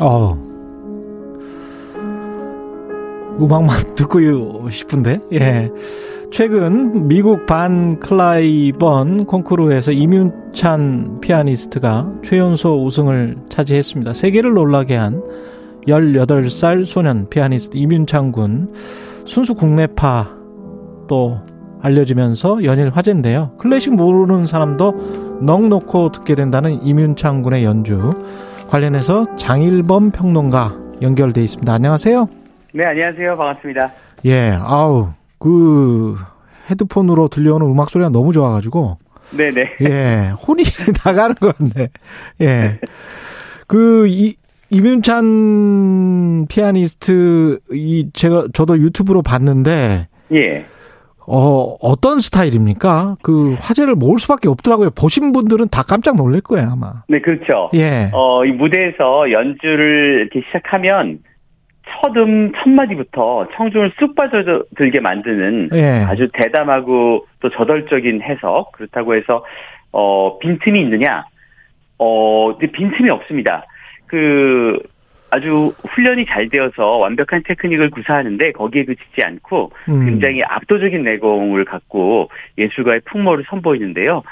어. 음악만 듣고 싶은데, 예. 최근 미국 반 클라이번 콩쿠르에서 이윤찬 피아니스트가 최연소 우승을 차지했습니다. 세계를 놀라게 한 18살 소년 피아니스트 이윤찬 군 순수 국내파 또 알려지면서 연일 화제인데요. 클래식 모르는 사람도 넋 놓고 듣게 된다는 이윤창 군의 연주 관련해서 장일범 평론가 연결돼 있습니다. 안녕하세요. 네, 안녕하세요. 반갑습니다. 예, 아우 그 헤드폰으로 들려오는 음악 소리가 너무 좋아가지고 네네. 예, 혼이 나가는 것 같네. 예, 그 이, 이윤찬 피아니스트 이 제가 저도 유튜브로 봤는데 예. 어 어떤 스타일입니까? 그 화제를 모을 수밖에 없더라고요. 보신 분들은 다 깜짝 놀랄 거예요 아마. 네, 그렇죠. 예. 어, 이 무대에서 연주를 이렇게 시작하면 첫음 첫 마디부터 청중을 쑥 빠져들게 만드는 예. 아주 대담하고 또 저돌적인 해석 그렇다고 해서 어 빈틈이 있느냐? 어 빈틈이 없습니다. 그 아주 훈련이 잘 되어서 완벽한 테크닉을 구사하는데 거기에 그치지 않고 음. 굉장히 압도적인 내공을 갖고 예술가의 풍모를 선보이는데요.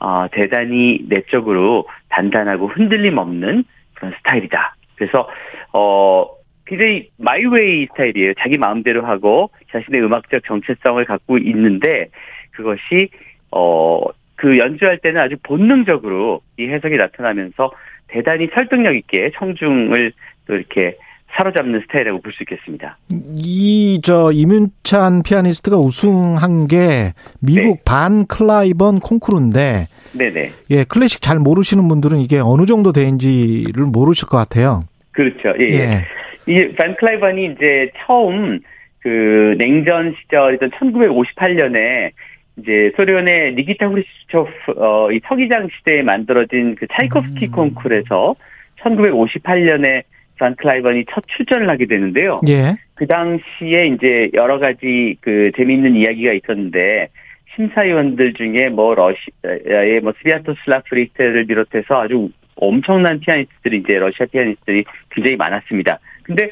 어, 대단히 내적으로 단단하고 흔들림 없는 그런 스타일이다. 그래서 어 굉장히 마이웨이 스타일이에요. 자기 마음대로 하고 자신의 음악적 정체성을 갖고 있는데 그것이 어 그 연주할 때는 아주 본능적으로 이 해석이 나타나면서 대단히 설득력 있게 청중을 또 이렇게 사로잡는 스타일이라고 볼 수 있겠습니다. 이 저 이윤찬 피아니스트가 우승한 게 미국 네. 반 클라이번 콩쿠르인데 네네. 예 클래식 잘 모르시는 분들은 이게 어느 정도 되는지를 모르실 것 같아요. 그렇죠. 예. 예. 예. 이반 클라이번이 이제 처음 그 냉전 시절이던 1958년에 이제 소련의 니기타 후리츠초프 어, 이 서기장 시대에 만들어진 그 차이코프스키 음. 콩쿠르에서 1958년에 반 클라이번이 첫 출전을 하게 되는데요. 예. 그 당시에 이제 여러 가지 그 재미있는 이야기가 있었는데 심사위원들 중에 뭐 러시아의 뭐 스비아토슬라프 리히터를 비롯해서 아주 엄청난 피아니스트들이 이제 러시아 피아니스트들이 굉장히 많았습니다. 근데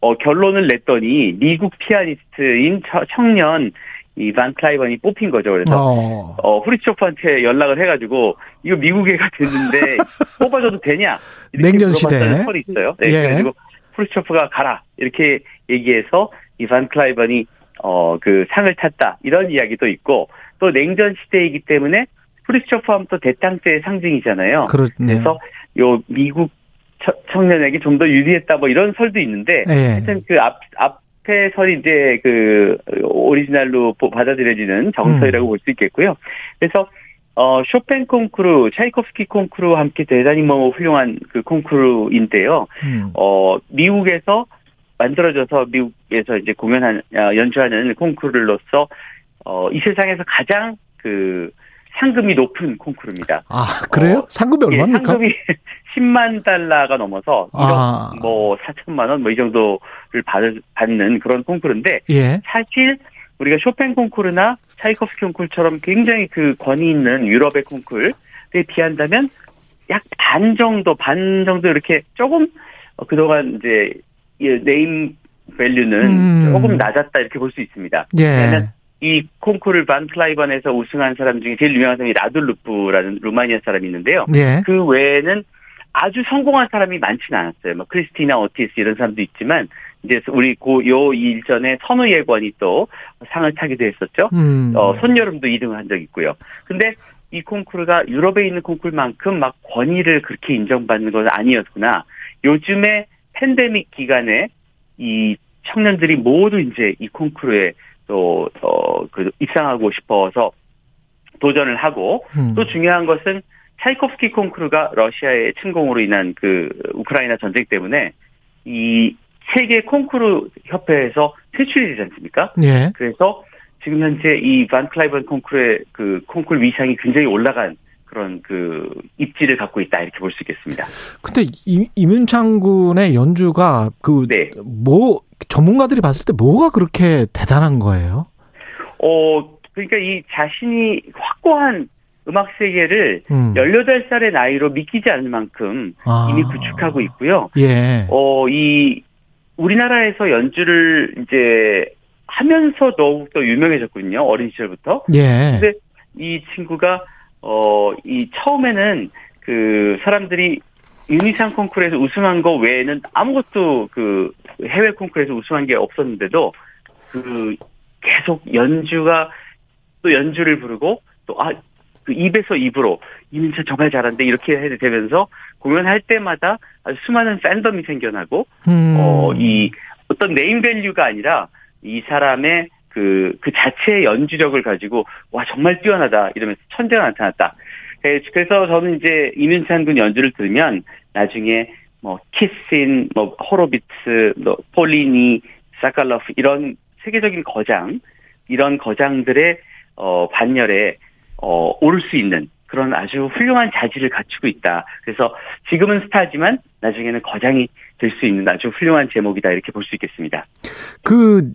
어 결론을 냈더니 미국 피아니스트인 처- 청년 이 반 클라이번이 뽑힌 거죠. 그래서 어. 어, 흐루쇼프한테 연락을 해가지고, 이거 미국 애가 됐는데, 뽑아줘도 되냐? 냉전 시대에. 설이 있어요. 네, 예. 그래가지고, 후리초프가 가라. 이렇게 얘기해서, 이반 클라이번이, 어, 그 상을 탔다. 이런 이야기도 있고, 또 냉전 시대이기 때문에, 후리초프 하면 또 대땅제의 상징이잖아요. 그렇네. 그래서, 요, 미국 처- 청년에게 좀 더 유리했다. 뭐 이런 설도 있는데, 예. 하여튼 그 앞, 앞 에 설이 이제 그 오리지널로 보- 받아들여지는 정설이라고 음. 볼수 있겠고요. 그래서 어 쇼팽 콩쿠르, 차이코프스키 콩쿠르와 함께 대단히 뭐 훌륭한 그 콩쿠르인데요. 음. 어 미국에서 만들어져서 미국에서 이제 공연한 아, 연주하는 콩쿠르로서 어 이 세상에서 가장 그 상금이 높은 콩쿠르입니다. 아 그래요? 어, 상금이 예, 얼마입니까? 상금이 10만 달러가 넘어서 1억 아. 뭐 4천만 원 뭐 이 정도를 받, 받는 그런 콩쿠르인데 예. 사실 우리가 쇼팽 콩쿠르나 차이코프스키 콩쿠르처럼 굉장히 그 권위 있는 유럽의 콩쿠르에 비한다면 약 반 정도 반 정도 이렇게 조금 어, 그동안 이제 이 name value는 음. 조금 낮았다 이렇게 볼 수 있습니다. 예. 왜냐하면 이 콩쿠르 반 클라이번에서 우승한 사람 중에 제일 유명한 사람이 라두 루푸라는 루마니아 사람이 있는데요. 예. 그 외에는 아주 성공한 사람이 많지는 않았어요. 뭐 크리스티나 오르티즈 이런 사람도 있지만 이제 우리 고요 일전에 선우 예관이 또 상을 타기도 했었죠. 음. 어, 손여름도 2등을 한 적이 있고요. 근데 이 콩쿠르가 유럽에 있는 콩쿠르만큼 막 권위를 그렇게 인정받는 것은 아니었구나. 요즘에 팬데믹 기간에 이 청년들이 모두 이제 이 콩쿠르에 또, 어, 그, 입상하고 싶어서 도전을 하고 음. 또 중요한 것은 차이코프스키 콩쿠르가 러시아의 침공으로 인한 그 우크라이나 전쟁 때문에 이 세계 콩쿠르 협회에서 퇴출이 되지 않습니까? 예. 그래서 지금 현재 이 반 클라이번 콩쿠르의 그 콩쿠르 위상이 굉장히 올라간 그런 그 입지를 갖고 있다 이렇게 볼 수 있겠습니다. 근데 이, 이문창 군의 연주가 그 네. 뭐 전문가들이 봤을 때 뭐가 그렇게 대단한 거예요? 어 그러니까 이 자신이 확고한 음악 세계를 음. 18살의 나이로 믿기지 않을 만큼 아. 이미 구축하고 있고요. 예. 어, 이 우리나라에서 연주를 이제 하면서 더욱더 유명해졌거든요. 어린 시절부터. 예. 근데 이 친구가 어, 이 처음에는 그 사람들이 유니상 콩쿠르에서 우승한 거 외에는 아무것도 그 해외 콩쿠르에서 우승한 게 없었는데도 그 계속 연주가 또 연주를 부르고 또 아 그 입에서 입으로 임윤찬 정말 잘한대 이렇게 해야 되면서 공연할 때마다 아주 수많은 팬덤이 생겨나고 음. 어이 어떤 name value가 아니라 이 사람의 그, 그 자체의 연주력을 가지고, 와, 정말 뛰어나다. 이러면서 천재가 나타났다. 네, 그래서 저는 이제 임윤찬 군 연주를 들으면 나중에 뭐, 키신, 뭐, 호로비츠, 뭐, 폴리니, 사칼로프, 이런 세계적인 거장, 이런 거장들의, 어, 반열에, 어, 오를 수 있는 그런 아주 훌륭한 자질을 갖추고 있다. 그래서 지금은 스타지만 나중에는 거장이 될 수 있는 아주 훌륭한 제목이다. 이렇게 볼 수 있겠습니다. 그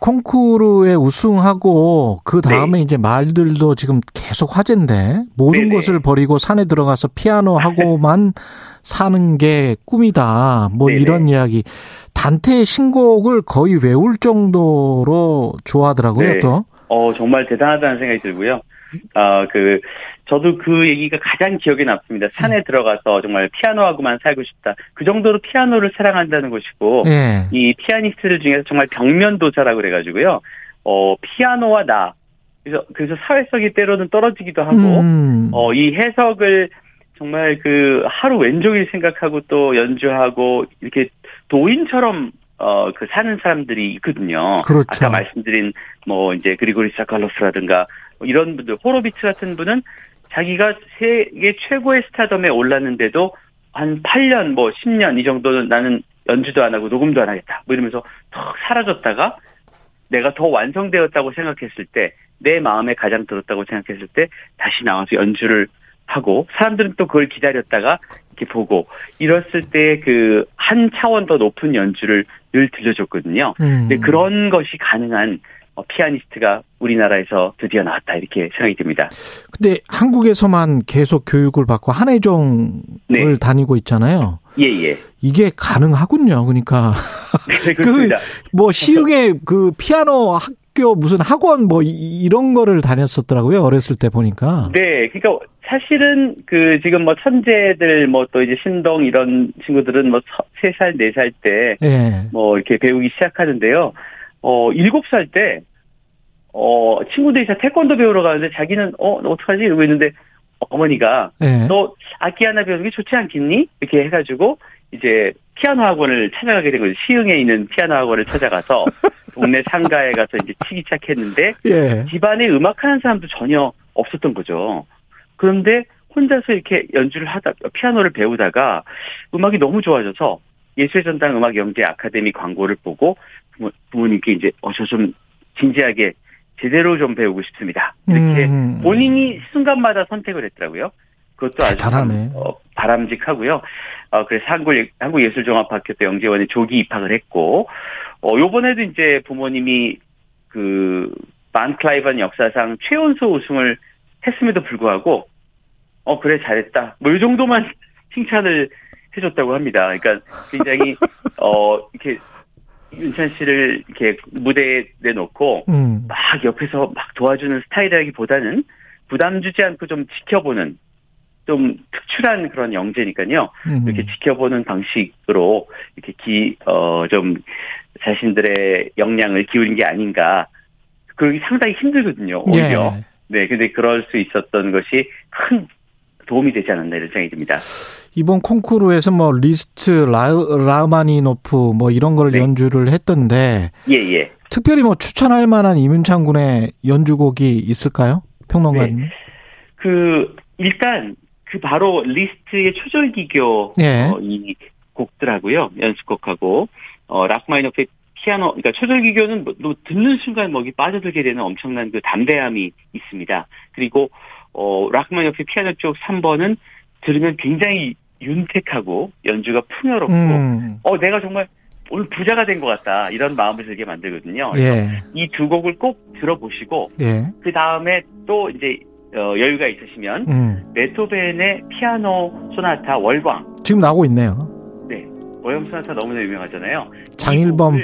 콩쿠르에 우승하고 그 다음에 네. 이제 말들도 지금 계속 화제인데 모든 네네. 것을 버리고 산에 들어가서 피아노 하고만 사는 게 꿈이다. 뭐 네네. 이런 이야기. 단테의 신곡을 거의 외울 정도로 좋아하더라고요. 네. 또. 어 정말 대단하다는 생각이 들고요. 아그 저도 그 얘기가 가장 기억에 남습니다. 산에 음. 들어가서 정말 피아노하고만 살고 싶다. 그 정도로 피아노를 사랑한다는 것이고 예. 이 피아니스트들 중에서 정말 벽면도사라고 그래가지고요. 어 피아노와 나 그래서 그래서 사회성이 때로는 떨어지기도 하고 음. 어 이 해석을 정말 그 하루 왼종일 생각하고 또 연주하고 이렇게 도인처럼 어, 그 사는 사람들이 있거든요. 그렇죠. 아까 말씀드린 뭐 이제 그리고리 사칼로스라든가 뭐 이런 분들, 호로비츠 같은 분은 자기가 세계 최고의 스타덤에 올랐는데도 한 8년, 뭐 10년 이 정도는 나는 연주도 안 하고 녹음도 안 하겠다. 뭐 이러면서 턱 사라졌다가 내가 더 완성되었다고 생각했을 때, 내 마음에 가장 들었다고 생각했을 때 다시 나와서 연주를 하고 사람들은 또 그걸 기다렸다가 이렇게 보고 이랬을 때 그 한 차원 더 높은 연주를 늘 들려줬거든요. 음. 근데 그런 것이 가능한 어, 피아니스트가 우리나라에서 드디어 나왔다 이렇게 생각이 듭니다. 근데 한국에서만 계속 교육을 받고 한해종을 네. 다니고 있잖아요. 예, 예. 이게 가능하군요. 그러니까 네. 그뭐 시흥에 그 피아노 학교 무슨 학원 뭐 이런 거를 다녔었더라고요. 어렸을 때 보니까. 네. 그러니까 사실은 그 지금 뭐 천재들 뭐 또 이제 신동 이런 친구들은 뭐 3살, 4살 때뭐 예. 이렇게 배우기 시작하는데요. 어, 7살 때, 어, 친구들이 다 태권도 배우러 가는데 자기는, 어, 어떡하지? 이러고 있는데, 어머니가, 네. 너 악기 하나 배우는 게 좋지 않겠니? 이렇게 해가지고, 이제 피아노 학원을 찾아가게 된 거죠. 시흥에 있는 피아노 학원을 찾아가서 동네 상가에 가서 이제 치기 시작했는데 예. 집안에 음악하는 사람도 전혀 없었던 거죠. 그런데 혼자서 이렇게 연주를 하다 피아노를 배우다가 음악이 너무 좋아져서 예술의 전당 음악 영재 아카데미 광고를 보고 부모님께 이제 어 저 좀 진지하게 제대로 좀 배우고 싶습니다. 이렇게 음. 본인이 순간마다 선택을 했더라고요. 그것도 아주 참, 어, 바람직하고요. 어, 그래서 한국 한국예술종합학교 때 영재원에 조기 입학을 했고, 어, 요번에도 이제 부모님이 그 반클라이번 역사상 최연소 우승을 했음에도 불구하고, 어 그래 잘했다. 뭐 이 정도만 칭찬을 해줬다고 합니다. 그러니까 굉장히 어 이렇게 윤찬 씨를 이렇게 무대에 내놓고 음. 막 옆에서 막 도와주는 스타일이라기보다는 부담 주지 않고 좀 지켜보는 좀 특출한 그런 영재니까요. 음. 이렇게 지켜보는 방식으로 이렇게 기, 어, 좀 자신들의 역량을 기울인 게 아닌가. 그러기 상당히 힘들거든요. 오히려. 예. 네. 근데 그럴 수 있었던 것이 큰 도움이 되지 않았나 이런 생각이 듭니다. 이번 콩쿠르에서 뭐 리스트, 라, 라흐마니노프 뭐 이런 걸 네. 연주를 했던데 예, 예. 특별히 뭐 추천할 만한 임윤찬 군의 연주곡이 있을까요? 평론가님. 네. 그 일단 그 바로 리스트의 초절기교 예. 어, 이 곡들하고요. 연습곡하고 어 라흐마니노프의 피아노 그러니까 초절기교는 뭐, 뭐 듣는 순간 뭐기 빠져들게 되는 엄청난 그 담대함이 있습니다. 그리고 어 라흐마니노프의 피아노 협주곡 3번은 들으면 굉장히 윤택하고 연주가 풍요롭고 음. 어 내가 정말 오늘 부자가 된 것 같다 이런 마음을 들게 만들거든요. 예. 이 두 곡을 꼭 들어보시고 예. 그 다음에 또 이제 어, 여유가 있으시면 음. 베토벤의 피아노 소나타 월광 지금 나오고 있네요. 네, 월광 소나타 너무나 유명하잖아요. 장일범